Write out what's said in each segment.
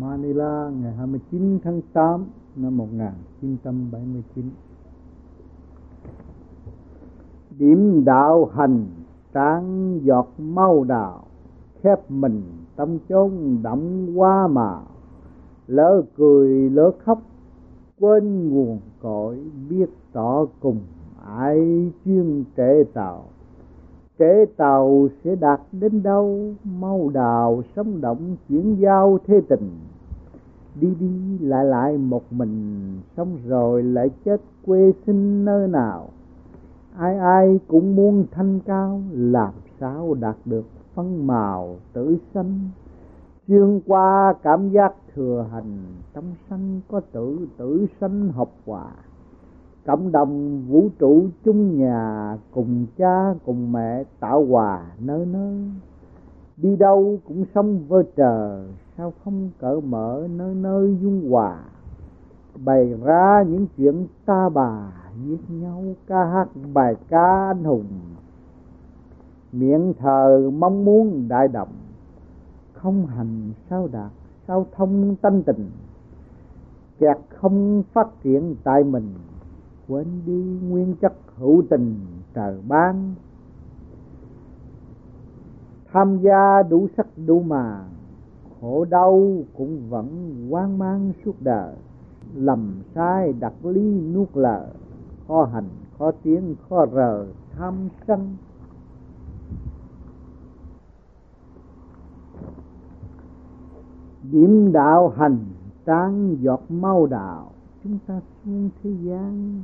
Manila, ngày 29 tháng 8 năm 1979 Điểm đạo hành tráng giọt mau đào, khép mình tâm chốn đậm hoa màu lỡ cười, lỡ khóc, quên nguồn cội, biết tỏ cùng ai chuyên kể tàu. Kể tàu sẽ đạt đến đâu, mau đào sống động chuyển giao thế tình đi đi lại lại một mình, xong rồi lại chết quê sinh nơi nào. Ai ai cũng muốn thanh cao, làm sao đạt được phân màu tử sanh. Xuyên qua cảm giác thừa hành, trong sanh có tử tử sanh học hòa. Cộng đồng vũ trụ chung nhà, cùng cha, cùng mẹ tạo hòa nơi nơi đi đâu cũng sống vơ trờ, sao không cởi mở nơi nơi dung hòa? Bày ra những chuyện ta bà, giết nhau ca hát bài ca anh hùng. Miệng thờ mong muốn đại động, không hành sao đạt, sao thông tâm tình? Kẹt không phát triển tại mình, quên đi nguyên chất hữu tình, trời ban tham gia đủ sắc đủ mà khổ đau cũng vẫn quan mang suốt đời. Lầm sai đặt ly nuốt lờ khó hành, khó tiếng, khó rờ, tham sân. Điểm đạo hành, trang giọt mau đạo, chúng ta xuống thế gian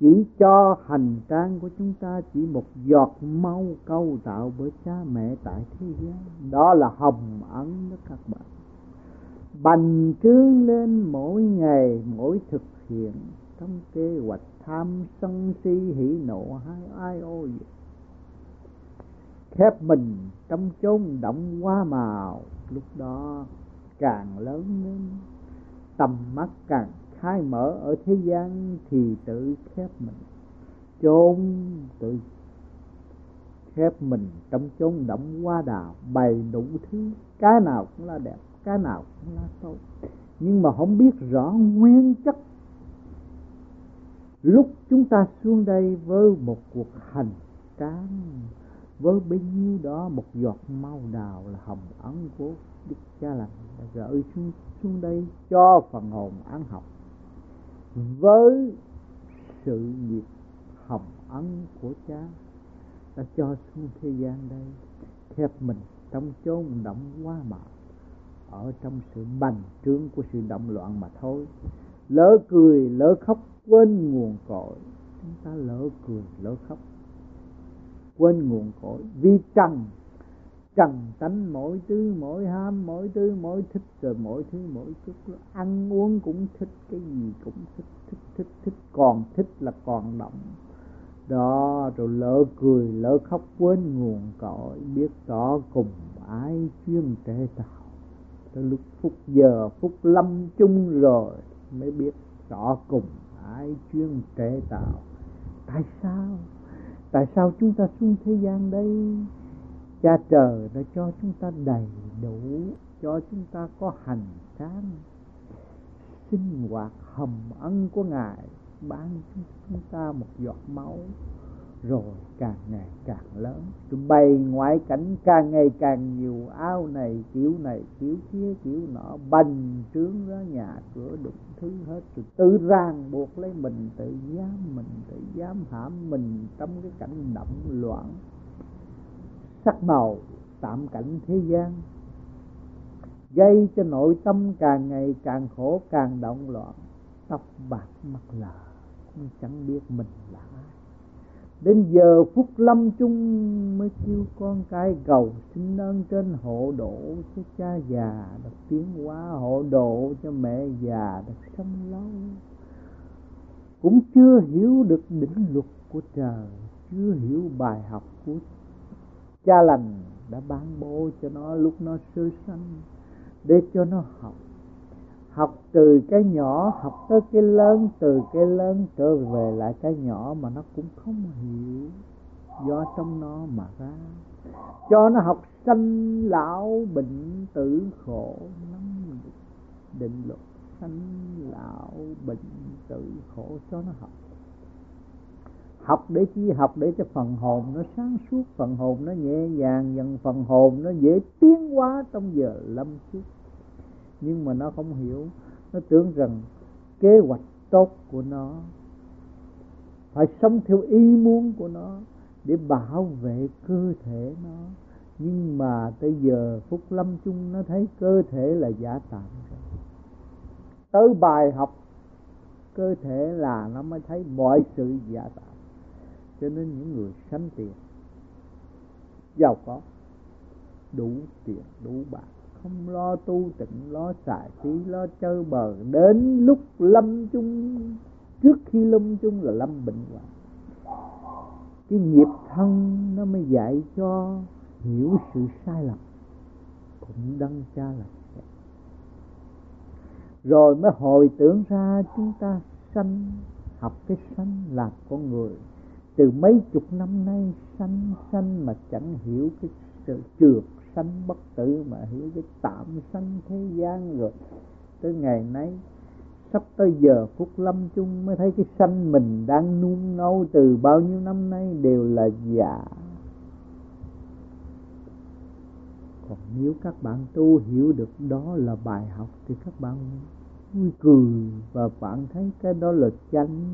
chỉ cho hành trang của chúng ta chỉ một giọt máu câu tạo bởi cha mẹ tại thế gian đó là hồng ấn đó các bạn. Bành trướng lên mỗi ngày, mỗi thực hiện. Trong kế hoạch tham, sân si, hỉ nộ, hai ai ôi khép mình trong chốn động hoa màu. Lúc đó càng lớn lên, tầm mắt càng khai mở ở thế gian thì tự khép mình. Chôn tự khép mình trong chốn động hoa đào, bày đủ thứ, cái nào cũng là đẹp, cái nào cũng là tốt nhưng mà không biết rõ nguyên chất. Lúc chúng ta xuống đây với một cuộc hành tráng, với bấy nhiêu đó, một giọt mau đào là hồng ấn của đức cha lành gửi xuống xuống đây cho phần hồn ăn học với sự nghiệp hồng ân của cha, đã cho xuống thế gian đây, khép mình trong chốn động quá mà ở trong sự bành trướng của sự động loạn mà thôi. Lỡ cười, lỡ khóc, quên nguồn cội. Chúng ta lỡ cười, lỡ khóc, quên nguồn cội. Vì trần trần tánh mỗi thứ, mỗi ham, mỗi thứ, mỗi thích, rồi mỗi thứ, mỗi chút ăn uống cũng thích, cái gì cũng thích thích thích thích. Còn thích là còn động. Đó, rồi lỡ cười, lỡ khóc quên nguồn cội. Biết rõ cùng ai chuyên trệ tạo. Tới lúc phút giờ, phút lâm chung rồi mới biết rõ cùng ai chuyên trệ tạo. Tại sao? Tại sao chúng ta xuống thế gian đây? Cha trời đã cho chúng ta đầy đủ, cho chúng ta có hành trang sinh hoạt hầm ân của ngài, ban chúng ta một giọt máu, rồi càng ngày càng lớn. Rồi bày ngoại cảnh càng ngày càng nhiều ao này, kiểu này, kiểu kia, kiểu nọ, bành trướng ra nhà cửa đụng thứ hết. Rồi tự ràng buộc lấy mình, tự giam mình, tự giam hãm mình trong cái cảnh động loạn sắc màu tạm cảnh thế gian, gây cho nội tâm càng ngày càng khổ, càng động loạn. Tóc bạc mắt lờ cũng chẳng biết mình là ai. Đến giờ phút lâm chung mới kêu con cái cầu xin ơn trên hộ độ cho cha già được tiến hóa hộ độ cho mẹ già được sống lâu. Cũng chưa hiểu được định luật của trời, chưa hiểu bài học của cha lành đã ban bố cho nó lúc nó sơ sanh, để cho nó học. Học từ cái nhỏ, học tới cái lớn, từ cái lớn trở về lại cái nhỏ mà nó cũng không hiểu. Do trong nó mà ra, cho nó học sanh lão bệnh tử khổ. Lắm định luật, sanh lão bệnh tử khổ, cho nó học học để chi học để cho phần hồn nó sáng suốt, phần hồn nó nhẹ nhàng, dần phần hồn nó dễ tiến hóa trong giờ lâm chung nhưng mà nó không hiểu, nó tưởng rằng kế hoạch tốt của nó, phải sống theo ý muốn của nó để bảo vệ cơ thể nó. Nhưng mà tới giờ phút lâm chung nó thấy cơ thể là giả tạm rồi. Tới bài học, cơ thể là nó mới thấy mọi sự giả tạm cho nên những người sanh tiền, giàu có, đủ tiền, đủ bạc, không lo tu tịnh, lo xài phí, lo chơi bờ, đến lúc lâm chung, trước khi lâm chung là lâm bệnh hoạn. Cái nghiệp thân nó mới dạy cho hiểu sự sai lầm, cũng đăng cha là rồi mới hồi tưởng ra chúng ta sanh, học cái sanh làm con người từ mấy chục năm nay sanh sanh mà chẳng hiểu cái sự trượt sanh bất tử mà hiểu cái tạm sanh thế gian rồi. Tới ngày nay, sắp tới giờ phút lâm chung mới thấy cái sanh mình đang nung nấu từ bao nhiêu năm nay đều là giả. Còn nếu các bạn tu hiểu được đó là bài học thì các bạn vui cười và bạn thấy cái đó là chánh.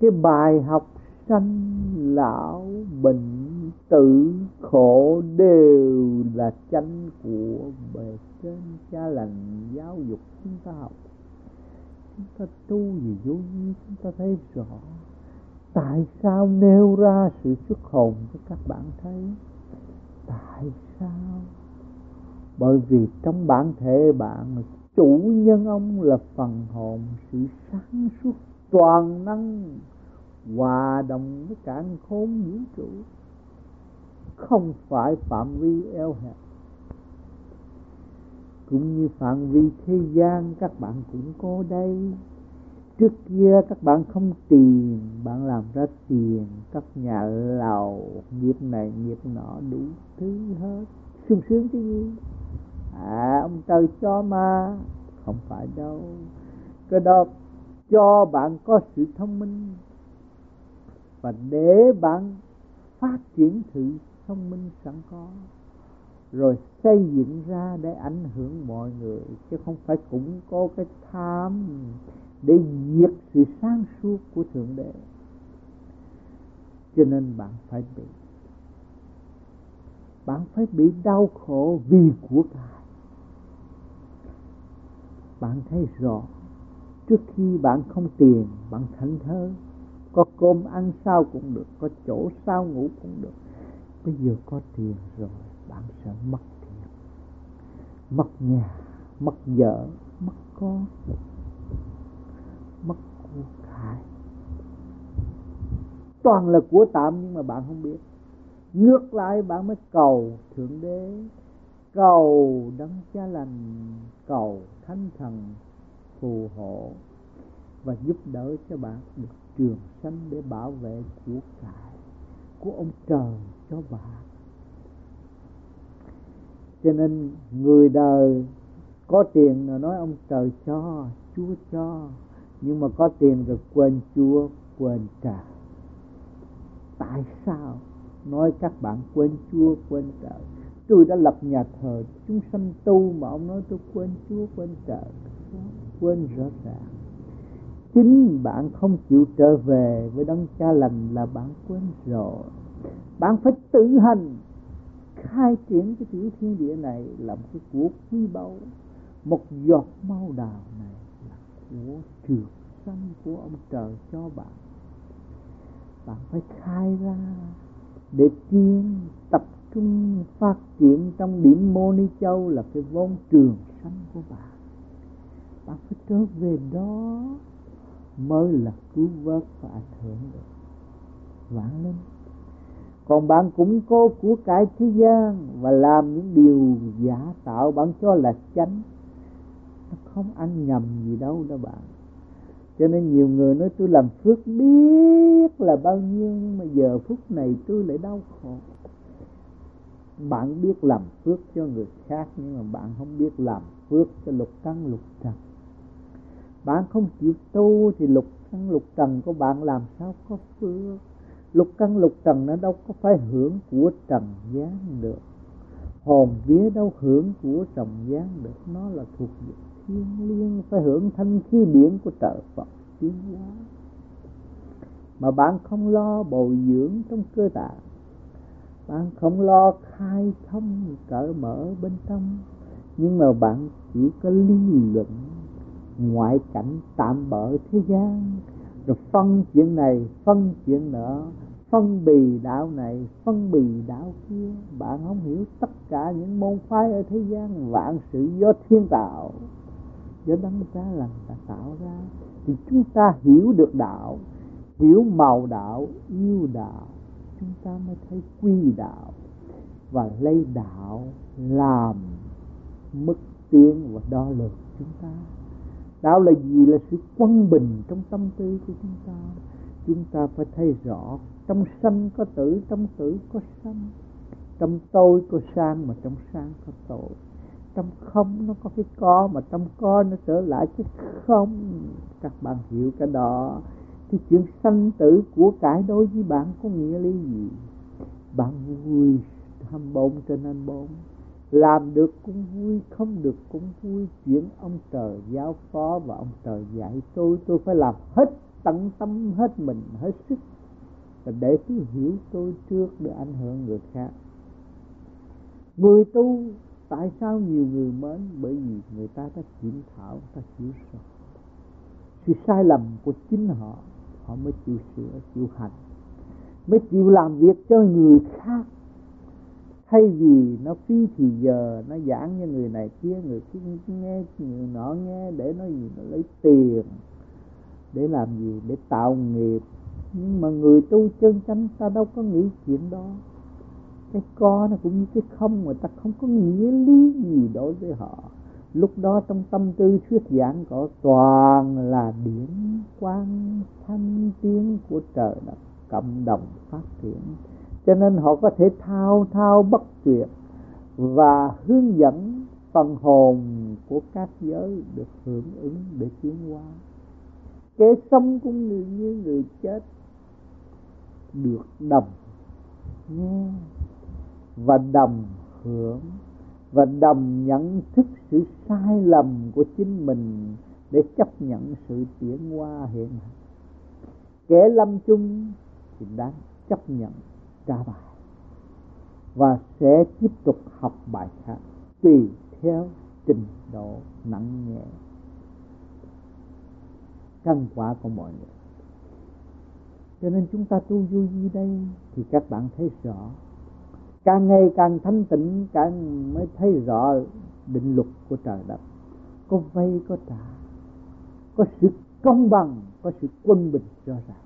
Cái bài học sanh lão bệnh tử khổ đều là tranh của bề trên cha lành giáo dục chúng ta học. Chúng ta tu gì vô vi, chúng ta thấy rõ tại sao nêu ra sự xuất hồn cho các bạn thấy. Tại sao? Bởi vì trong bản thể bạn, chủ nhân ông là phần hồn, sự sáng suốt, toàn năng hòa đồng với cạn khôn vũ trụ. Không phải phạm vi eo hẹp. Cũng như phạm vi thế gian, các bạn cũng có đây. Trước kia các bạn không tiền bạn làm ra tiền, các nhà lầu, nghiệp này nghiệp nọ, đủ thứ hết. Sung sướng cái gì? À ông trời cho mà. Không phải đâu. Cái đó cho bạn có sự thông minh và để bạn phát triển sự thông minh sẵn có, rồi xây dựng ra để ảnh hưởng mọi người, chứ không phải cũng có cái tham để diệt sự sáng suốt của thượng đế. Cho nên bạn phải bị, bạn phải bị đau khổ vì của cải bạn thấy rõ, trước khi bạn không tiền, bạn thảnh thơ có cơm ăn sao cũng được, có chỗ sao ngủ cũng được. Bây giờ có tiền rồi, bạn sẽ mất tiền. Mất nhà, mất vợ, mất con, mất của cải. Toàn là của tạm nhưng mà bạn không biết. Ngược lại, bạn mới cầu thượng đế, cầu đấng cha lành, cầu thánh thần phù hộ và giúp đỡ cho bạn được trường sanh để bảo vệ của cải của ông trời cho bà. Cho nên người đời có tiền rồi nói ông trời cho, chúa cho, nhưng mà có tiền rồi quên chúa, quên trời. Tại sao nói các bạn quên chúa, quên trời? Tôi đã lập nhà thờ, chúng sanh tu mà ông nói tôi quên chúa, quên trời. Quên rõ ràng chính bạn không chịu trở về với đấng cha lành là bạn quên rồi. Bạn phải tự hành khai triển cái tiểu thiên địa này làm cái của quý báu, một giọt máu đào này là của trường sanh của ông trời cho bạn. Bạn phải khai ra để tiến tập trung, phát triển trong điểm mô ni châu là cái vốn trường sanh của bạn. Bạn phải trở về đó mới là cứu vớt và ảnh hưởng được. Vãng linh. Còn bạn cũng có của cải thế gian và làm những điều giả tạo bạn cho là chánh, nó không ăn nhầm gì đâu đó bạn. Cho nên nhiều người nói tôi làm phước biết là bao nhiêu, nhưng mà giờ phút này tôi lại đau khổ. Bạn biết làm phước cho người khác, nhưng mà bạn không biết làm phước cho lục căn lục trần bạn không chịu tu thì lục căn lục trần của bạn làm sao có phước? Lục căn lục trần nó đâu có phải hưởng của trần gian được. Hồn vía đâu hưởng của trần gian được. Nó là thuộc về thiên liêng, phải hưởng thanh khí điển của trời Phật tiến hóa. Mà bạn không lo bồi dưỡng trong cơ tạng. Bạn không lo khai thông cởi mở bên trong. Nhưng mà bạn chỉ có lý luận ngoại cảnh tạm bỡ thế gian. Rồi phân chuyện này, phân chuyện nọ, phân bì đạo này, phân bì đạo kia. Bạn không hiểu tất cả những môn phái ở thế gian, vạn sự do thiên tạo. Do đấng cha làm ta tạo ra. Thì chúng ta hiểu được đạo, hiểu màu đạo, yêu đạo. Chúng ta mới thấy quy đạo và lấy đạo làm mức tiến và đo lường chúng ta đạo là gì? Là sự quân bình trong tâm tư của chúng ta. Chúng ta phải thấy rõ, trong sanh có tử, trong tử có sanh. Trong tôi có sang mà trong sang có tội. Trong không nó có cái có mà trong có nó trở lại cái không. Các bạn hiểu cái đó. Thì chuyện sanh tử của cải đối với bạn có nghĩa lý gì? Bạn vui ham bông trên anh bông làm được cũng vui, không được cũng vui. Chuyện ông trời giáo phó và ông trời dạy tôi tôi phải làm hết tận tâm, hết mình, hết sức và để tôi hiểu tôi trước, để ảnh hưởng người khác. Người tu, tại sao nhiều người mến? Bởi vì người ta đã kiểm thảo, ta chịu rồi sự sai lầm của chính họ họ mới chịu sửa, chịu hành, mới chịu làm việc cho người khác thay vì nó phí thì giờ, nó giảng cho người này kia, người kia nghe, người nọ nghe, để nó gì? Nó lấy tiền để làm gì? Để tạo nghiệp. Nhưng mà người tu chân chánh, ta đâu có nghĩ chuyện đó. Cái có nó cũng như cái không, mà ta không có nghĩa lý gì đối với họ. Lúc đó trong tâm tư thuyết giảng có toàn là điển quang thanh tiếng của trời đất, cộng đồng phát triển cho nên họ có thể thao thao bất tuyệt và hướng dẫn phần hồn của các giới được hưởng ứng để tiến hóa. Kẻ sống cũng như, như người chết được đồng nghe và đồng hưởng và đồng nhận thức sự sai lầm của chính mình để chấp nhận sự tiến hóa hiện hành. Kẻ lâm chung thì đáng chấp nhận trả bài và sẽ tiếp tục học bài khác tùy theo trình độ nặng nhẹ căn quả của mọi người. Cho nên chúng ta tu vui vi đây thì các bạn thấy rõ, càng ngày càng thanh tịnh, càng mới thấy rõ định luật của trời đất. Có vay có trả, có sự công bằng, có sự quân bình rõ ràng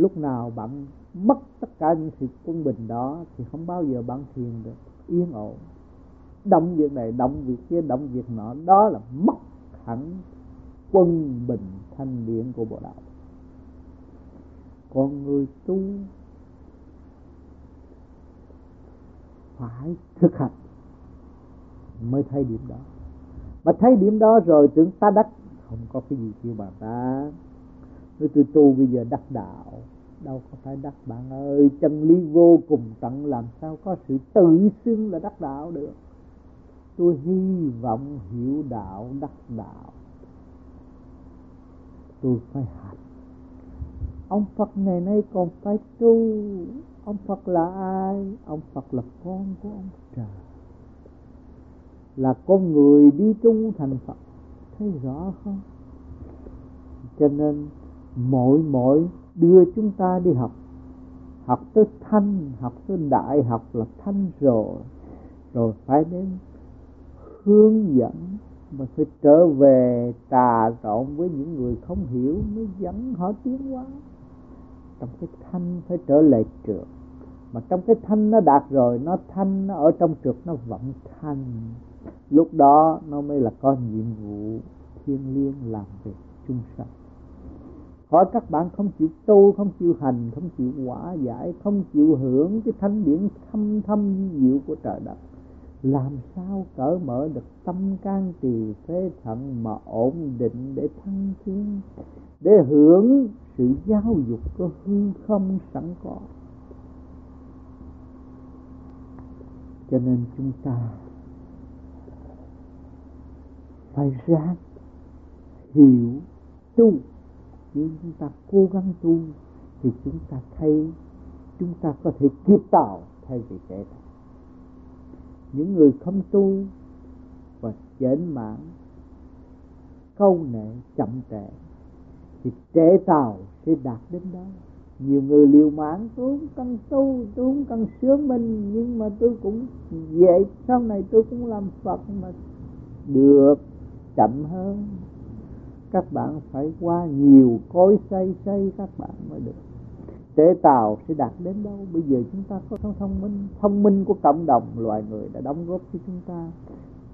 lúc nào bạn mất tất cả những sự quân bình đó thì không bao giờ bạn thiền được. Yên ổn. Động việc này, động việc kia, động việc nọ, đó là mất hẳn quân bình thanh điển của bộ đạo còn người tu phải thực hành mới thấy điểm đó. Mà thấy điểm đó rồi tưởng ta đắc, không có cái gì kêu bà ta. Nói tôi tu bây giờ đắc đạo đâu có phải đắc bạn ơi, chân lý vô cùng tận, làm sao có sự tự xưng là đắc đạo được? Tôi hy vọng hiểu đạo đắc đạo. Tôi phải hành. Ông Phật ngày nay còn phải tu. Ông Phật là ai? Ông Phật là con của ông trời. Là con người đi chung thành Phật. Thấy rõ không? Cho nên, mỗi mỗi đưa chúng ta đi học. Học tới thanh, học tới đại, học là thanh rồi. Rồi phải đến hướng dẫn mà phải trở về trà trộn với những người không hiểu mới dẫn họ tiến hóa. Trong cái thanh phải trở lại trượt mà trong cái thanh nó đạt rồi, nó thanh, nó ở trong trượt nó vẫn thanh. Lúc đó nó mới là con nhiệm vụ thiêng liêng làm việc chung sanh hỏi các bạn không chịu tu, không chịu hành, không chịu quả giải, không chịu hưởng cái thanh điển thâm thâm diệu của trời đất. Làm sao cởi mở được tâm can trì phế thận mà ổn định để thăng tiến, để hưởng sự giáo dục của hư không sẵn có? Cho nên chúng ta phải ráng hiểu tu nếu chúng ta cố gắng tu thì chúng ta thấy, chúng ta có thể kịp tạo thay vì kẻ tạo những người không tu và chểnh mãn câu nệ, chậm trễ, thì trễ tạo sẽ đạt đến đó. Nhiều người liều mạng, tôi không cần tu, tôi không cần sửa mình, nhưng mà tôi cũng vậy sau này tôi cũng làm phật mà được chậm hơn các bạn phải qua nhiều cối xây xây các bạn mới được. Tế tàu sẽ đạt đến đâu? Bây giờ chúng ta có thông minh thông minh của cộng đồng. Loài người đã đóng góp cho chúng ta.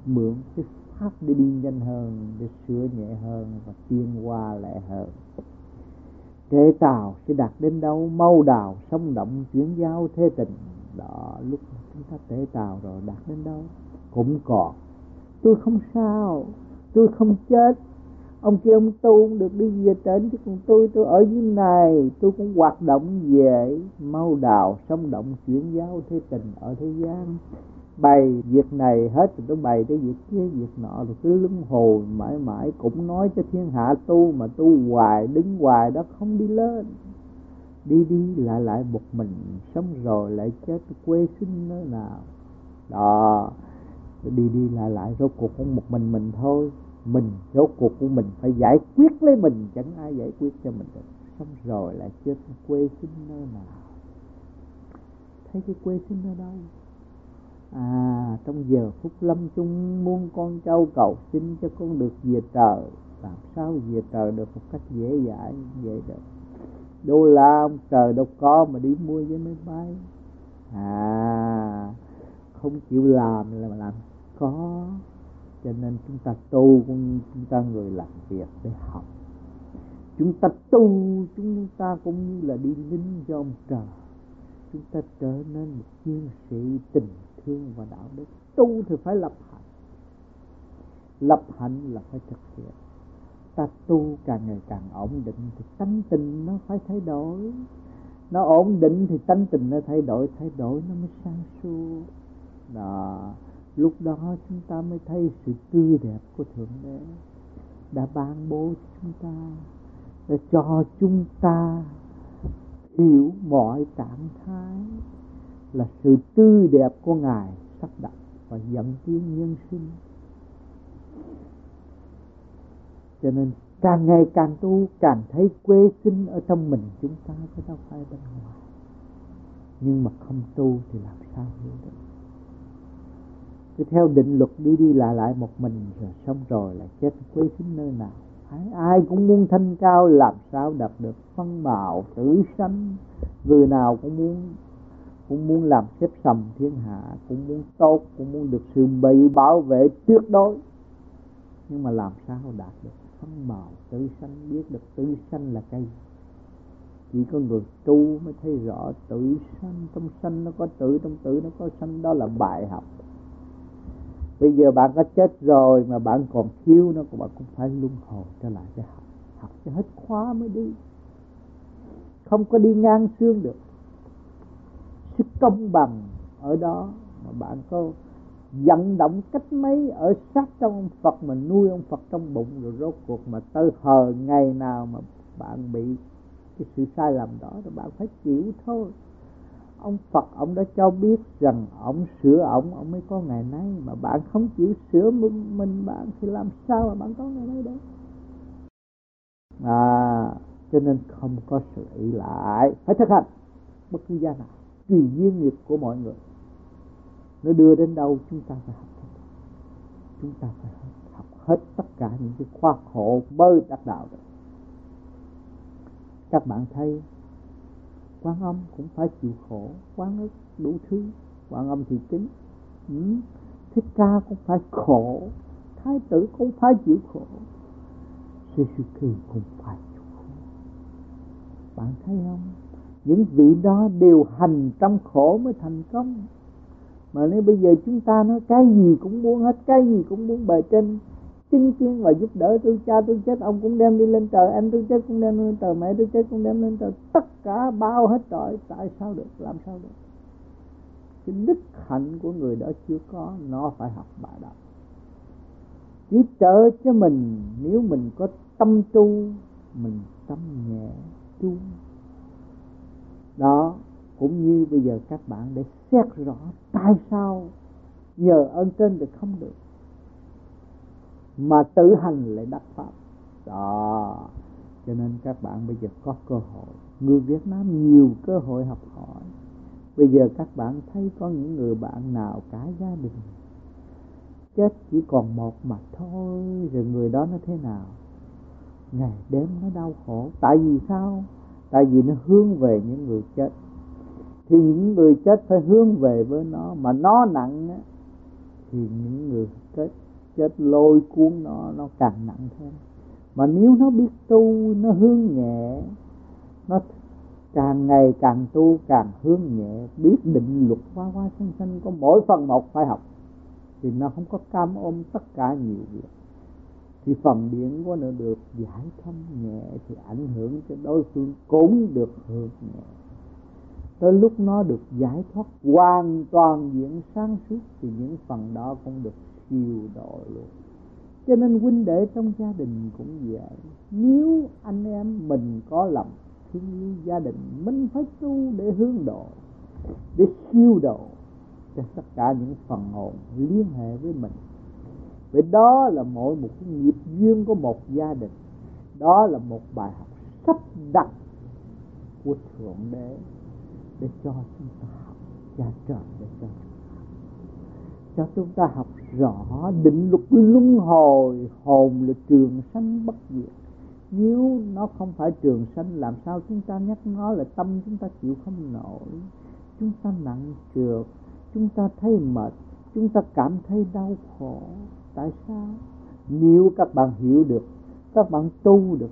Mượn cái pháp để đi nhanh hơn, để sửa nhẹ hơn và tiên hoa lệ hơn. Tế tàu sẽ đạt đến đâu? Mau đào, sông động, chuyển giao thế tình đó, lúc chúng ta tế tàu rồi đạt đến đâu? Cũng còn. Tôi không sao. Tôi không chết ông kia, ông tu cũng được đi về trên, chứ còn tôi tôi ở dưới này, tôi cũng hoạt động về mau đào sống động, chuyển giáo thế tình ở thế gian. Bày việc này hết rồi tôi bày cái việc kia, việc nọ rồi cứ luân hồi mãi mãi cũng nói cho thiên hạ tu, mà tu hoài, đứng hoài đó không đi lên. Đi đi lại lại một mình, sống rồi lại chết, quê sinh nơi nào. Đó, đi đi lại lại, rốt cuộc cũng một mình mình thôi mình, rốt cuộc của mình phải giải quyết lấy mình, chẳng ai giải quyết cho mình được. Xong rồi lại chết quê sinh nơi nào? Thấy cái quê sinh ở đâu? À trong giờ phút lâm chung muôn con trâu cầu xin cho con được về trời. Làm sao về trời được một cách dễ dãi vậy được? Đô la ông trời đâu có mà đi mua với máy bay. À không chịu làm là làm có cho nên chúng ta tu cũng chúng ta người làm việc để học. Chúng ta tu chúng ta cũng như là đi lính cho ông trời. Chúng ta trở nên một chiến sĩ tình thương và đạo đức. Tu thì phải lập hạnh. Lập hạnh là phải thực hiện. Ta tu càng ngày càng ổn định thì tánh tình nó phải thay đổi. Nó ổn định thì tánh tình nó thay đổi thay đổi nó mới sang suốt. Đó lúc đó chúng ta mới thấy sự tươi đẹp của thượng đế đã ban bố cho chúng ta để cho chúng ta hiểu mọi trạng thái là sự tươi đẹp của ngài sắp đặt và dẫn tiến nhân sinh. Cho nên càng ngày càng tu, càng thấy quê sinh ở trong mình chúng ta chứ đâu phải bên ngoài. Nhưng mà không tu thì làm sao hiểu được? Cứ theo định luật đi đi lại lại một mình rồi xong rồi là chết quê sinh nơi nào. Ai, ai cũng muốn thanh cao làm sao đạt được phân mạo tử sanh? Người nào cũng muốn cũng muốn làm xếp sầm thiên hạ cũng muốn tốt cũng muốn được sự bị bảo vệ tuyệt đối. Nhưng mà làm sao đạt được phân màu tử sanh? Biết được tử sanh là cái chỉ có người tu mới thấy rõ tử sanh. Trong sanh nó có tử trong tử nó có sanh. Đó là bài học bây giờ bạn có chết rồi mà bạn còn thiếu nó bạn cũng phải luân hồi trở lại để học. Học cho hết khóa mới đi. Không có đi ngang xương được. Sự công bằng ở đó mà bạn có vận động cách mấy ở sát trong ông Phật mà nuôi ông Phật trong bụng rồi rốt cuộc mà tới hờ ngày nào mà bạn bị cái sự sai lầm đó, thì bạn phải chịu thôi ông Phật ông đã cho biết rằng ông sửa ông ông mới có ngày nay. Mà bạn không chịu sửa mình, mình bạn thì làm sao mà bạn có ngày nay được? À cho nên không có sự ý lại. Phải thực hành. Bất cứ gia nào. Tùy duyên nghiệp của mọi người. Nó đưa đến đâu chúng ta phải học hết chúng ta phải học hết tất cả những cái khoa khổ bơi đắc đạo được. Các bạn thấy quan âm cũng phải chịu khổ, quán ức đủ thứ. Quan âm thì kính. Ừ. thích ca cũng phải khổ, thái tử cũng phải chịu khổ. Suzuki cũng phải chịu khổ. Bạn thấy không? Những vị đó đều hành trong khổ mới thành công. Mà nếu bây giờ chúng ta nói cái gì cũng muốn hết, cái gì cũng muốn bề trên chinh chiến và giúp đỡ tôi cha tôi chết, ông cũng đem đi lên trời anh tôi chết cũng đem lên trời, mẹ tôi chết cũng đem lên trời. Tất cả bao hết trời tại sao được, làm sao được? Cái đức hạnh của người đó chưa có, nó phải học bài đạo chỉ trợ cho mình, nếu mình có tâm tu, mình tâm nhẹ tu. Đó, cũng như bây giờ các bạn để xét rõ tại sao nhờ ơn trên thì không được mà tự hành lại đắc pháp. Đó. Cho nên các bạn bây giờ có cơ hội. Người Việt Nam nhiều cơ hội học hỏi. Bây giờ các bạn thấy có những người bạn nào cả gia đình. Chết chỉ còn một mà thôi. Rồi người đó nó thế nào? Ngày đêm nó đau khổ. Tại vì sao? Tại vì nó hướng về những người chết. Thì những người chết phải hướng về với nó. Mà nó nặng á, thì những người chết chết lôi cuốn nó nó càng nặng thêm. Mà nếu nó biết tu, nó hướng nhẹ, nó càng ngày càng tu, càng hướng nhẹ, biết định luật hoa hoa sinh sinh có mỗi phần một phải học, thì nó không có cam ôm tất cả nhiều việc. Thì phần điện của nó được giải thông nhẹ, thì ảnh hưởng cho đối phương cũng được hưởng nhẹ. Tới lúc nó được giải thoát hoàn toàn diễn sáng suốt, thì những phần đó cũng được chiều độ luôn. Cho nên huynh đệ trong gia đình cũng vậy. Nếu anh em mình có lòng thương yêu gia đình mình phải tu để hướng độ, để siêu độ cho tất cả những phần hồn liên hệ với mình. Vì đó là mỗi một cái nghiệp duyên của một gia đình. Đó là một bài học sắp đặt của thượng đế để cho chúng ta học cha trời để cho cho chúng ta học rõ định luật luân hồi hồn là trường sanh bất diệt. Nếu nó không phải trường sanh, làm sao chúng ta nhắc nó là tâm chúng ta chịu không nổi? Chúng ta nặng trượt, chúng ta thấy mệt, chúng ta cảm thấy đau khổ. Tại sao? Nếu các bạn hiểu được, các bạn tu được,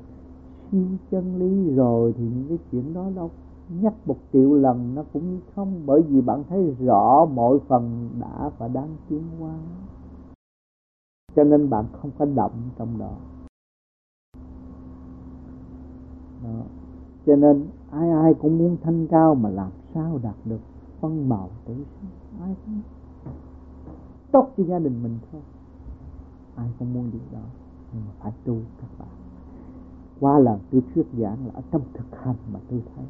siêu chân lý rồi thì những cái chuyện đó đâu nhắc một triệu lần nó cũng không bởi vì bạn thấy rõ mọi phần đã và đang tiến hóa. Cho nên bạn không có động trong đó, đó. cho nên ai ai cũng muốn thanh cao mà làm sao đạt được phân màu tử sinh? Ai cũng tốt cho gia đình mình thôi. Ai không muốn điều đó nhưng mà phải tu các bạn. Qua lần tôi thuyết giảng là ở trong thực hành mà tôi thấy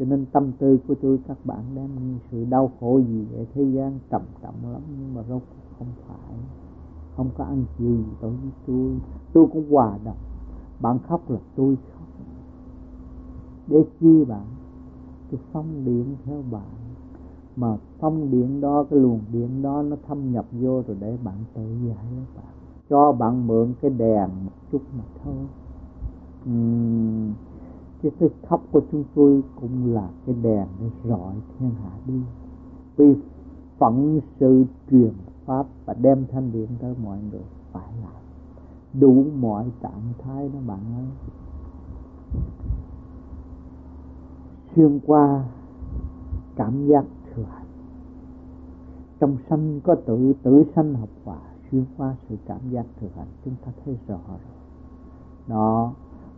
cho nên tâm tư của tôi các bạn đem sự đau khổ gì ở thế gian trầm trọng lắm nhưng mà rốt không phải. Không có ăn chiều gì đối với tôi. Tôi cũng hòa đồng. Bạn khóc là tôi khóc. Để chi bạn? Tôi phong điện theo bạn. Mà phong điện đó cái luồng điện đó nó thâm nhập vô rồi để bạn tự giải lấy bạn. Cho bạn mượn cái đèn một chút mà thôi. Uhm, chứ cái khóc của chúng tôi cũng là cái đèn để rọi thiên hạ đi. Vì phận sự truyền pháp và đem thanh điện tới mọi người phải làm. Đủ mọi trạng thái đó bạn ơi. Xuyên qua cảm giác thừa hạnh. Trong sanh có tự tự sanh học quả xuyên qua sự cảm giác thừa hạnh, chúng ta thấy rõ rồi. Đó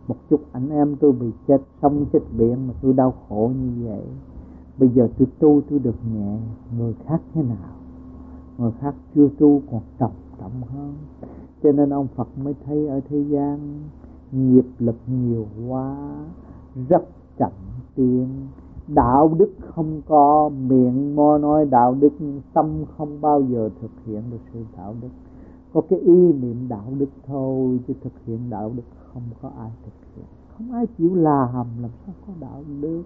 một chút anh em tôi bị chết sông chết biển mà tôi đau khổ như vậy. Bây giờ tôi tu tôi được nhẹ, người khác thế nào? Người khác chưa tu còn trầm trọng hơn. Cho nên ông Phật mới thấy ở thế gian, nghiệp lực nhiều quá, rất chậm tiến. Đạo đức không có, miệng mô nói đạo đức, tâm không bao giờ thực hiện được sự đạo đức. Có cái ý niệm đạo đức thôi, chứ thực hiện đạo đức không có ai thực hiện. Không ai chịu làm làm sao có đạo được.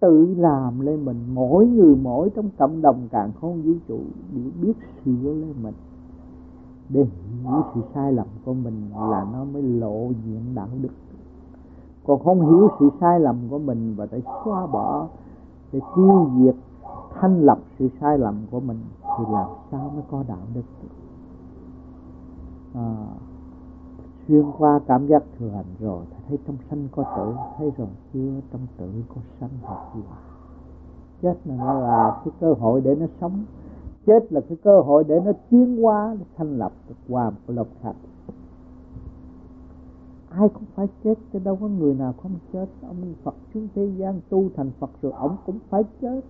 tự làm lên mình mỗi người mỗi trong cộng đồng càng không vũ trụ để biết sửa lên mình. Để hiểu sự sai lầm của mình là nó mới lộ diện đạo đức. Còn không hiểu sự sai lầm của mình và để xóa bỏ để tiêu diệt thanh lập sự sai lầm của mình thì làm sao mới có đạo đức? À, xuyên qua cảm giác thừa hành rồi thấy trong sanh có tử thấy rồi chưa? Trong tử có sanh hoặc hòa chết là nó là cái cơ hội để nó sống. Chết là cái cơ hội để nó tiến hóa nó thành lập được một lộc hạnh ai cũng phải chết chứ đâu có người nào không chết. Ông Phật xuống thế gian tu thành Phật rồi ông cũng phải chết.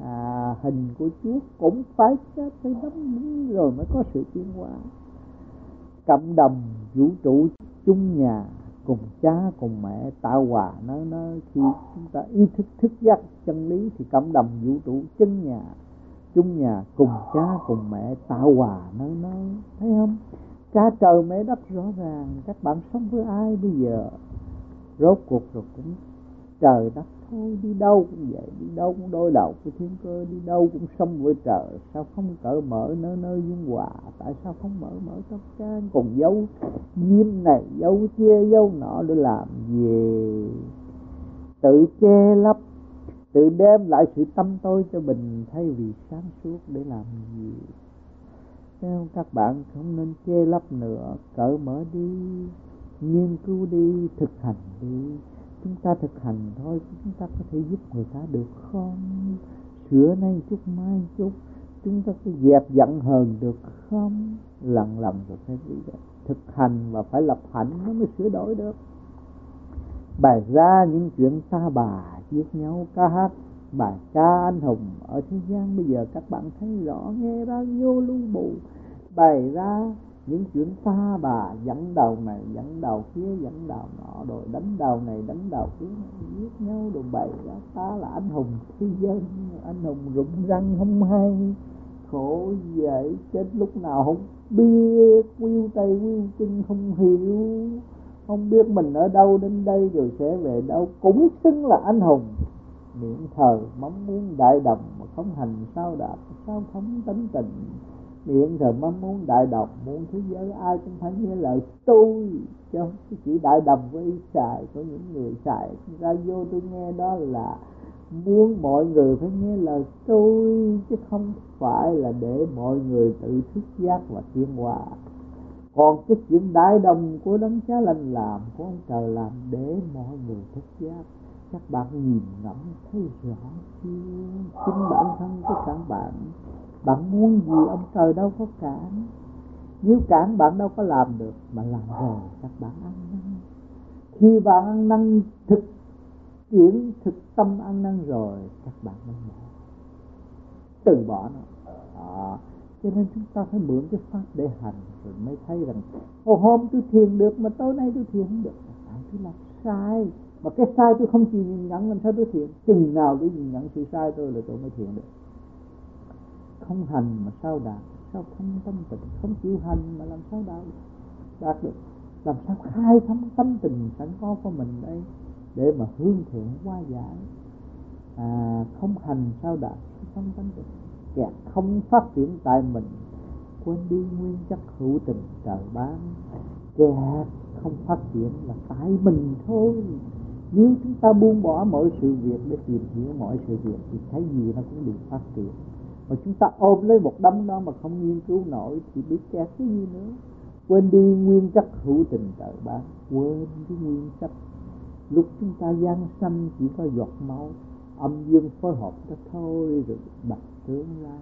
À, hình của Chúa cũng phải chết phải đóng rồi mới có sự tiến hóa cộng đồng vũ trụ chung nhà, cùng cha, cùng mẹ tạo hòa, nó nó, khi chúng ta ý thức thức giác, chân lý thì cộng đồng vũ trụ chân nhà, chung nhà, cùng cha, cùng mẹ tạo hòa, nó nó, thấy không? Cha trời mẹ đất rõ ràng, các bạn sống với ai bây giờ? Rốt cuộc rồi cũng trời đất thôi đi đâu cũng vậy, đi đâu cũng đối đầu với thiên cơ, đi đâu cũng xông với trời. Sao không cởi mở nơi nơi dung hòa? Tại sao không mở mở trong trang còn dấu nhiêm này dấu kia dấu nọ để làm gì? Tự che lấp, tự đem lại sự tâm tôi cho mình, thay vì sáng suốt để làm gì? Theo các bạn không nên che lấp nữa, cởi mở đi, nghiên cứu đi, thực hành đi chúng ta thực hành thôi, chúng ta có thể giúp người ta được không? Sửa nay chút, mai chút, chúng ta có dẹp giận hờn được không? Lần lần rồi phải đi thực hành và phải lập hạnh nó mới sửa đổi được. Bài ra những chuyện ta bà giết nhau ca hát bài ca anh hùng ở thế gian. Bây giờ các bạn thấy rõ, nghe ra vô lưu bù bày ra những chuyện xa bà dẫn đầu này, dẫn đầu kia dẫn đầu nọ rồi, đánh đầu này, đánh đầu kia giết nhau đồ bậy đó. Ta là anh hùng thế dân anh hùng rụng răng không hay. Khổ vậy chết lúc nào không biết quyêu tay quyêu chân không hiểu. Không biết mình ở đâu đến đây rồi sẽ về đâu. Cũng xưng là anh hùng. Miệng thờ mong muốn đại đồng mà không hành sao đạt sao thống tánh tình miệng rồi mới muốn đại đồng, muốn thế giới, ai cũng phải nghe lời tôi, chứ không chỉ đại đồng với xài của những người xài. Ra vô tôi nghe đó là muốn mọi người phải nghe lời tôi, chứ không phải là để mọi người tự thức giác và thiên hòa còn cái chuyện đại đồng của đấng cha lành làm, của ông trời làm để mọi người thức giác. Các bạn nhìn ngẫm thấy rõ chưa? Chính bản thân của các bạn bạn muốn gì ông trời đâu có cản. Nếu cản bạn đâu có làm được mà làm rồi các bạn ăn năn. Khi bạn ăn năn thực chuyển thực tâm ăn năn rồi các bạn mới bỏ từ bỏ nó. À, cho nên chúng ta phải mượn cái pháp để hành rồi mới thấy rằng ô hôm tôi thiền được mà tối nay tôi thiền không được. Tại tôi làm sai. Mà cái sai tôi không chịu nhìn nhận làm sao tôi thiền. Chừng nào tôi nhìn nhận sự sai tôi là tôi mới thiền được không hành mà sao đạt? Sao thanh tâm tình không chịu hành mà làm sao đạt đạt được. Làm sao khai thông tâm tình sẵn có của mình đây? Để mà hương thượng qua giải. À, không hành sao đạt? Không tâm tình. Kẹt không phát triển tại mình quên đi nguyên chất hữu tình trời ban kẹt không phát triển là tại mình thôi. Nếu chúng ta buông bỏ mọi sự việc để tìm hiểu mọi sự việc thì thấy gì nó cũng được phát triển mà chúng ta ôm lấy một đống đó mà không nghiên cứu nổi thì biết kẹt cái gì nữa. Quên đi nguyên chất hữu tình tự ban quên cái nguyên chất. Lúc chúng ta gian sanh chỉ có giọt máu, âm dương phối hợp đó thôi rồi bạch tướng ra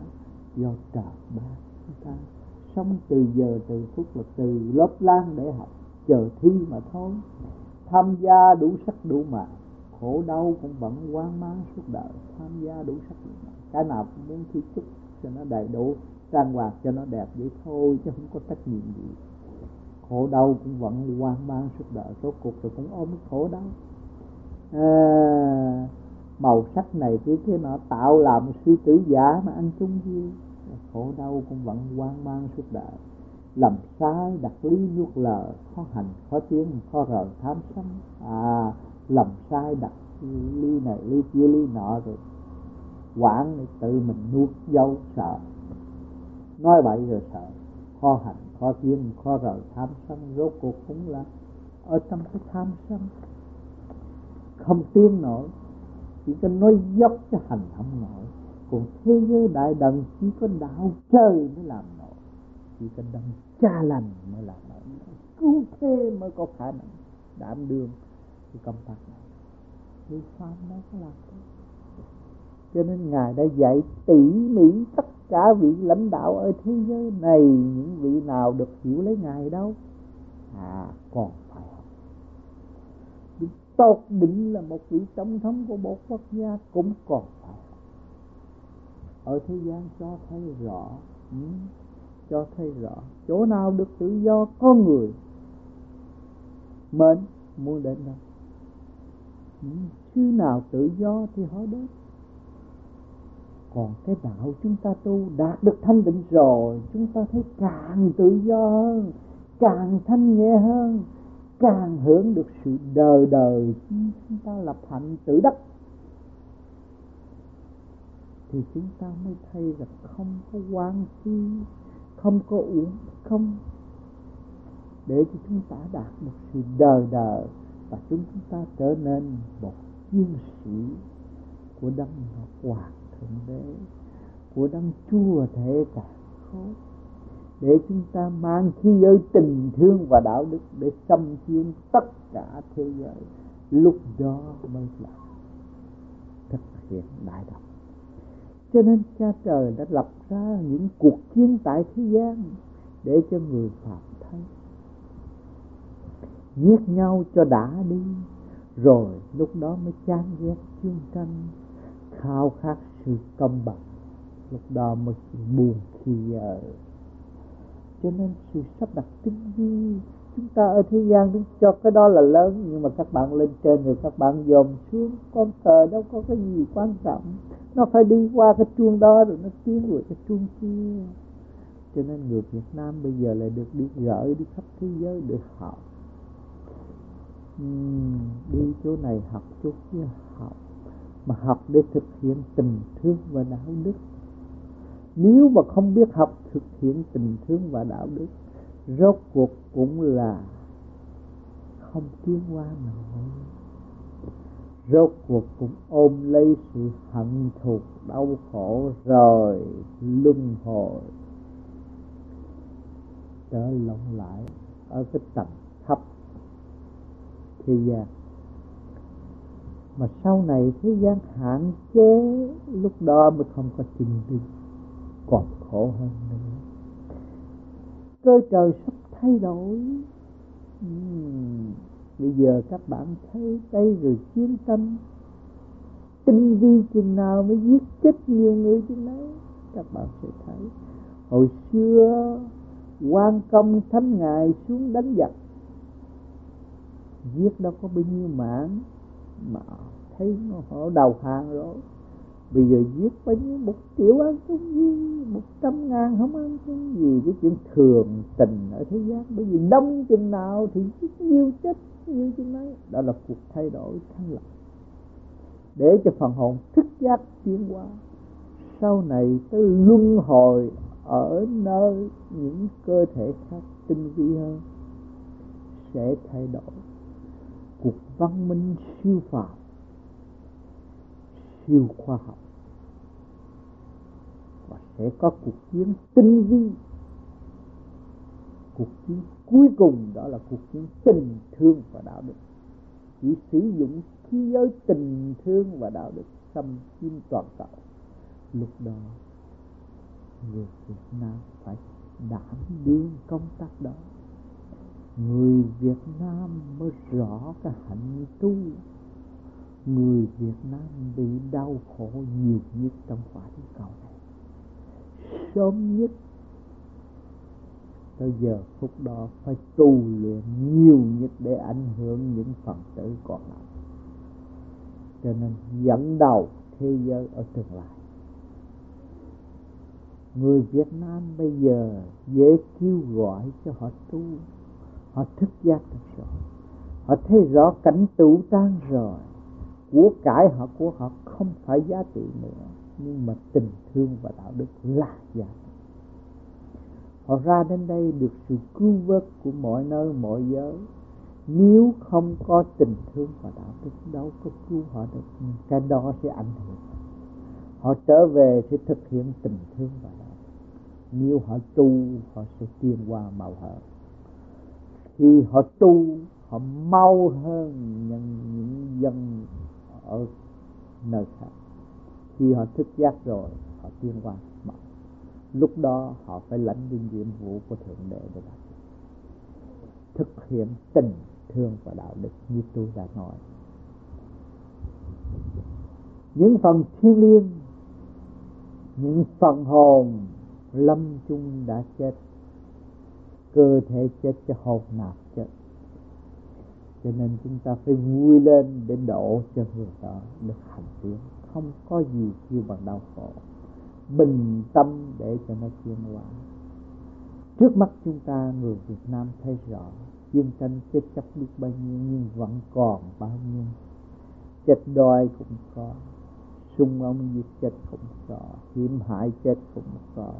do trời ban chúng ta. Sống từ giờ, từ phút là từ lớp lan để học, chờ thi mà thôi. Tham gia đủ sắc, đủ mạng khổ đau cũng vẫn quan mang suốt đời tham gia đủ sắc cái nào cũng muốn thi chúc cho nó đầy đủ trang hoàng cho nó đẹp vậy thôi chứ không có trách nhiệm gì. Khổ đau cũng vẫn quan mang suốt đời số cuộc rồi cũng ôm khổ đau à, màu sắc này kia kia nọ tạo làm sư tử giả mà ăn chung gì khổ đau cũng vẫn quan mang suốt đời. Làm sai đặt lý nuốt lờ khó hành khó tiến khó rời tham sân à lầm sai đặt ly này, ly kia, ly nọ rồi quản này tự mình nuốt dâu sợ. Nói bậy rồi sợ. Khó hành, khó tiến khó rời, tham sân, rốt cuộc cũng là ở trong cái tham sân. Không tiến nổi, chỉ có nói dốc cho hành không nổi. Còn thế giới đại đần chỉ có đạo trời mới làm nổi. Chỉ có đấng cha lành mới làm nổi. Cứu thế mới có khả năng đảm đương cái công tác này vì phàm đâu có làm thế cho nên ngài đã dạy tỉ mỉ tất cả vị lãnh đạo ở thế giới này những vị nào được hiểu lấy ngài đâu à còn phải học. Đức tốt định là một vị tổng thống của một quốc gia cũng còn phải học. Ở thế gian cho thấy rõ ừ, cho thấy rõ chỗ nào được tự do con người mến muốn đến đâu chứ nào tự do thì họ đến còn cái đạo chúng ta tu đạt được thanh định rồi, chúng ta thấy càng tự do hơn, càng thanh nhẹ hơn, càng hưởng được sự đời đời chúng ta lập hạnh tự đắc. Thì chúng ta mới thấy rằng không có quan phi không có uổng không. Để cho chúng ta đạt được sự đời đời và chúng ta trở nên một chiến sĩ của đấng hoàng thượng đế, của đấng chúa thể cả khối để chúng ta mang khí giới tình thương và đạo đức để xâm chiếm tất cả thế giới. Lúc đó mới là thực hiện đại đạo. Cho nên cha trời đã lập ra những cuộc chiến tại thế gian để cho người phạm giết nhau cho đã đi. Rồi lúc đó mới chán ghét chiến tranh khao khát sự công bằng lúc đó mới buồn khi ở cho nên sự sắp đặt tinh vi, chúng ta ở thế gian đứng cho cái đó là lớn, nhưng mà các bạn lên trên rồi các bạn dòm xuống, con cờ đâu có cái gì quan trọng. Nó phải đi qua cái chuông đó rồi nó tiến vào cái chuông kia. Cho nên người Việt Nam bây giờ lại được đi gửi đi khắp thế giới để học đi chỗ này học chỗ kia học, mà học để thực hiện tình thương và đạo đức. Nếu mà không biết học, thực hiện tình thương và đạo đức, rốt cuộc cũng là không tiến qua nổi. Rốt cuộc cũng ôm lấy sự hận thù, đau khổ rồi luân hồi. Trở lộn lại ở cái tầng thế gian. Mà sau này thế gian hạn chế lúc đó mới không có trình đi còn khổ hơn nữa. Cơ trời sắp thay đổi. Uhm, bây giờ các bạn thấy đây rồi chiến tranh tinh vi chừng nào mới giết chết nhiều người chừng đấy các bạn sẽ thấy. Hồi xưa quan công thánh ngài xuống đánh giặc giết đâu có bao nhiêu mạng, mà thấy họ đầu hàng rồi. Bây giờ giết bao nhiêu một triệu ăn không gì, một trăm ngàn không ăn không gì. Cái chuyện thường tình ở thế gian, bởi vì đông chừng nào thì giết nhiều chết, nhiều chừng ấy. Đó là cuộc thay đổi thăng lập để cho phần hồn thức giác tiến qua sau này tới luân hồi ở nơi những cơ thể khác tinh vi hơn, sẽ thay đổi cuộc văn minh siêu phàm siêu khoa học. Và sẽ có cuộc chiến tinh vi. Cuộc chiến cuối cùng đó là cuộc chiến tình thương và đạo đức. Chỉ sử dụng khí giới tình thương và đạo đức xâm chiếm toàn cầu. Lúc đó, người Việt Nam phải đảm đương công tác đó người Việt Nam mới rõ cái hạnh tu. Người Việt Nam bị đau khổ nhiều nhất trong quả địa cầu này. Sớm nhất, tới giờ phút đó phải tu luyện nhiều nhất để ảnh hưởng những phần tử còn lại. Cho nên dẫn đầu thế giới ở tương lai. Người Việt Nam bây giờ dễ kêu gọi cho họ tu họ thức giác được rồi họ thấy rõ cảnh tủ tan rồi. Của cải họ, của họ không phải giá trị nữa. Nhưng mà tình thương và đạo đức là giá trị. Họ ra đến đây được sự cứu vớt của mọi nơi, mọi giới. Nếu không có tình thương và đạo đức, đâu có cứu họ được. Cái đó sẽ ảnh hưởng. Họ trở về sẽ thực hiện tình thương và đạo đức. Nếu họ tu, họ sẽ tiên qua màu hợp thì họ tu họ mau hơn những, những dân ở nơi khác. Khi họ thức giác rồi họ tiến qua mà lúc đó họ phải lãnh những nhiệm vụ của thượng đế để đạt thực hiện tình thương và đạo đức như tôi đã nói. Những phần thiên liêng những phần hồn lâm chung đã chết cơ thể chết, cho hồn nạp chết. Cho nên chúng ta phải vui lên để độ cho người đó được hành tiến. Không có gì kêu bằng đau khổ. Bình tâm để cho nó chuyên hóa. Trước mắt chúng ta, người Việt Nam thấy rõ, chiến tranh chết chấp biết bao nhiêu, nhưng vẫn còn bao nhiêu. Chết đói cũng có, sung ông giết chết cũng có, hiểm hại chết cũng có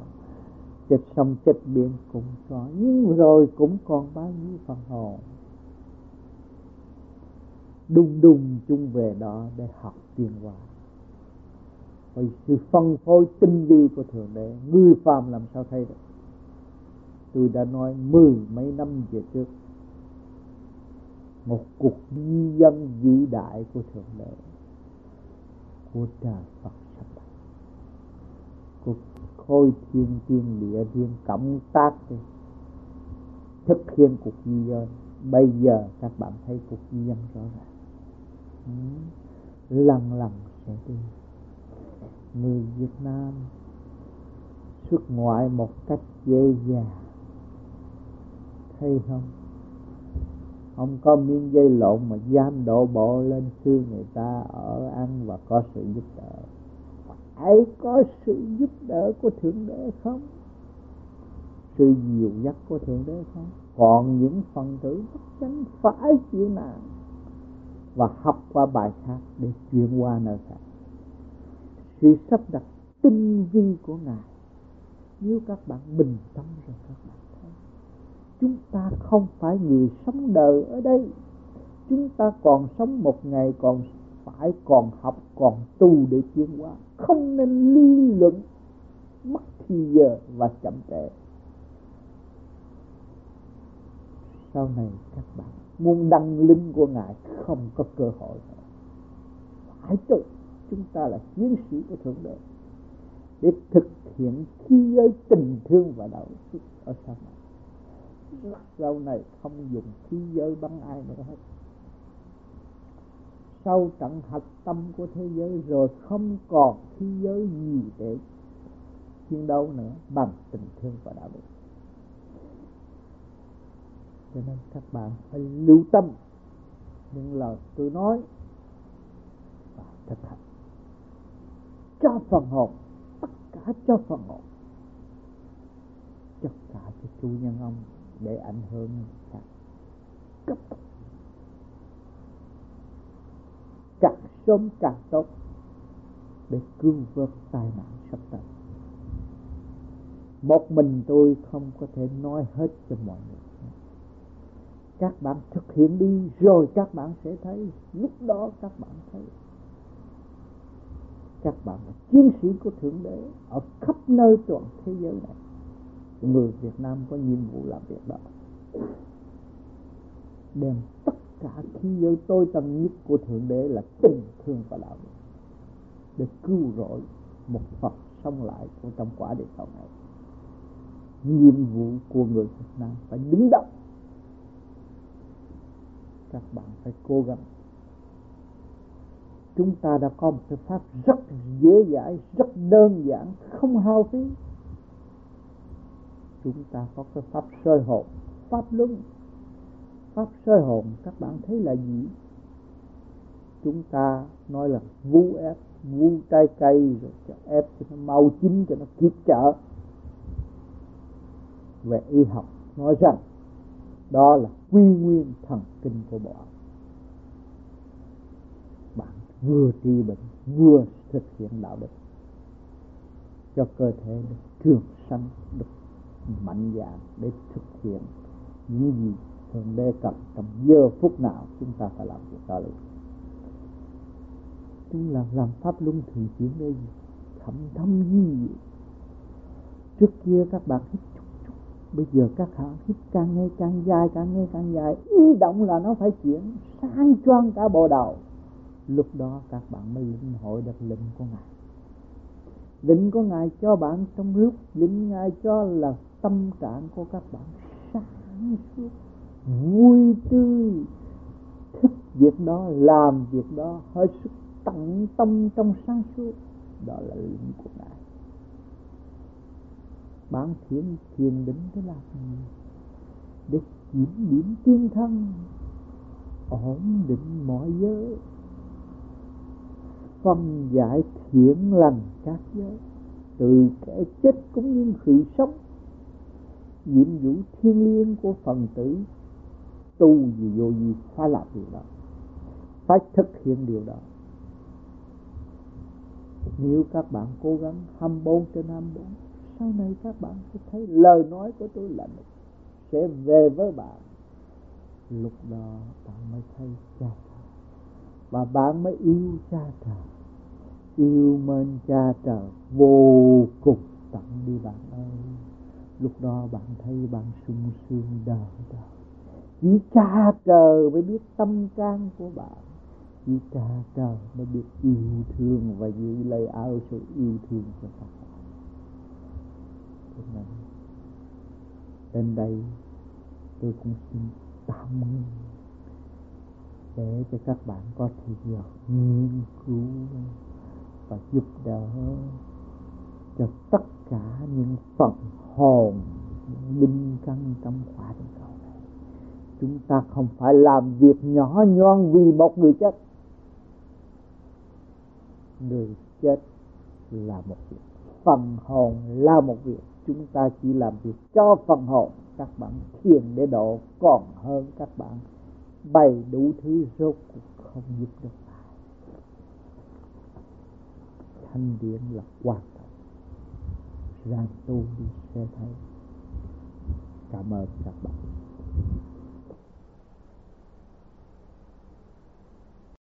chết sông chết biển cũng có. Nhưng rồi cũng còn bao nhiêu phần hồn. Đùng đùng chung về đó để học tiên hóa bởi sự phân phối tinh vi của thượng đế, người phàm làm sao thấy được? Tôi đã nói mười mấy năm về trước, một cuộc di dân vĩ đại của thượng đế, của trời Phật khôi thiên thiên địa thiên cộng tác thực hiện cuộc di dân bây giờ các bạn thấy cuộc di dân rõ ràng. Ừ. Lần lần sẽ đi. Người Việt Nam xuất ngoại một cách dễ dàng. Thấy không? Không có miếng dây lộn mà dám độ bộ lên xương người ta ở ăn và có sự giúp đỡ phải có sự giúp đỡ của thượng đế không? Sự dìu dắt của thượng đế không? Còn những phần tử bất chánh phải chịu nạn và học qua bài khác để chuyển qua nơi khác. Sự sắp đặt tinh vi của ngài. Nếu các bạn bình tâm rồi các bạn thấy, chúng ta không phải người sống đời ở đây. Chúng ta còn sống một ngày, còn phải còn học, còn tu để tiến hóa. Không nên lý luận, mất thì giờ và chậm trễ. Sau này các bạn muốn đăng linh của ngài không có cơ hội. Nữa phải tu, chúng ta là chiến sĩ của thượng đế. Để thực hiện khi giới tình thương và đạo đức ở sau này. Sau này không dùng khí giới bắn ai nữa hết sau trận hạch tâm của thế giới rồi không còn thế giới gì để chiến đấu nữa bằng tình thương và đạo đức. Cho nên các bạn phải lưu tâm những lời tôi nói và thực hành. Cho phần hồn, tất cả cho phần hồn. Tất cả cho chủ nhân ông để ảnh hưởng khác. Cấp tốc càng sớm càng tốt để cương vớt tai nạn sắp tới. Một mình tôi không có thể nói hết cho mọi người các bạn thực hiện đi, rồi các bạn sẽ thấy. Lúc đó các bạn thấy. Các bạn là chiến sĩ của thượng đế ở khắp nơi toàn thế giới này. Người Việt Nam có nhiệm vụ làm việc đó. Đem tất cả khi giới tôi, tâm nhất của thượng đế là tình thương và đạo đức. Để cứu rỗi một Phật sống lại của trong quả địa cầu này. Nhiệm vụ của người Việt Nam phải đứng đắn. Các bạn phải cố gắng. Chúng ta đã có một cái pháp rất dễ dãi, rất đơn giản, không hao phí. Chúng ta có cái pháp soi hồn pháp luân pháp soi hồn, các bạn thấy là gì? Chúng ta nói là vu ép, vu trái cây, rồi cho ép cho nó mau chín, cho nó kịp chợ về y học nói rằng, đó là quy nguyên thần kinh của bộ bạn vừa trị bệnh, vừa thực hiện đạo đức. Cho cơ thể được trường sanh, được mạnh dạng để thực hiện những gì? Thường đề cập trong giờ phút nào chúng ta phải làm việc đó lên chúng là làm pháp luân thường chuyển đây thẩm thâm gì trước kia các bạn hít chút chút, bây giờ các bạn hít càng ngày càng dài, càng ngày càng dài, ý động là nó phải chuyển sang choang cả bộ đầu. Lúc đó các bạn mới lĩnh hội được lệnh của ngài. Lệnh của ngài cho bạn trong lúc lệnh ngài cho là tâm trạng của các bạn sáng suốt vui tươi, thích việc đó, làm việc đó, hết sức tận tâm trong sáng suốt. Đó là lệnh của ngài. Bạn thiền thiền định để làm gì để kiểm điểm tiên thân, ổn định mọi giới. Phân giải thiện lành các giới, từ cái chết cũng như sự sống. Nhiệm vụ thiên liêng của phần tử tu gì vô gì phải làm điều đó phải thực hiện điều đó. Nếu các bạn cố gắng 24 trên 24 sau này các bạn sẽ thấy lời nói của tôi là sẽ về với bạn. Lúc đó bạn mới thấy cha trời, và bạn mới yêu cha trời, yêu mến cha trời vô cùng tận đi bạn ơi. Lúc đó bạn thấy bạn sung sướng đời đời chỉ cha trời mới biết tâm can của bạn. Chỉ cha trời mới biết yêu thương và giữ lấy ao sự yêu thương cho các bạn. Cho nên, đến đây tôi cũng xin tạm ngưng để cho các bạn có thời giờ nghiên cứu và giúp đỡ cho tất cả những phần hồn, những linh căn trong quả chúng ta không phải làm việc nhỏ nhon vì một người chết. Người chết là một việc, phần hồn là một việc. Chúng ta chỉ làm việc cho phần hồn, các bạn thiền để độ còn hơn các bạn. Bày đủ thứ rốt cuộc không giúp được ai. Thanh điển là quan trọng. Rằng tu đi, sẽ thấy. Cảm ơn các bạn.